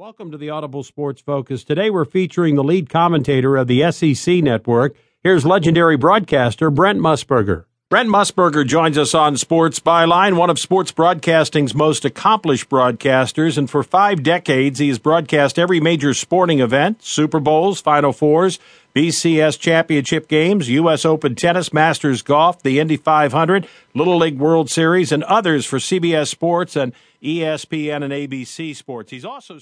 Welcome to the Audible Sports Focus. Today we're featuring the lead commentator of the SEC network. Here's legendary broadcaster Brent Musburger. Brent Musburger joins us on Sports Byline, one of sports broadcasting's most accomplished broadcasters, and for five decades he has broadcast every major sporting event, Super Bowls, Final Fours, BCS championship games, U.S. Open tennis, Masters golf, the Indy 500, Little League World Series, and others for CBS Sports and ESPN and ABC Sports. He's also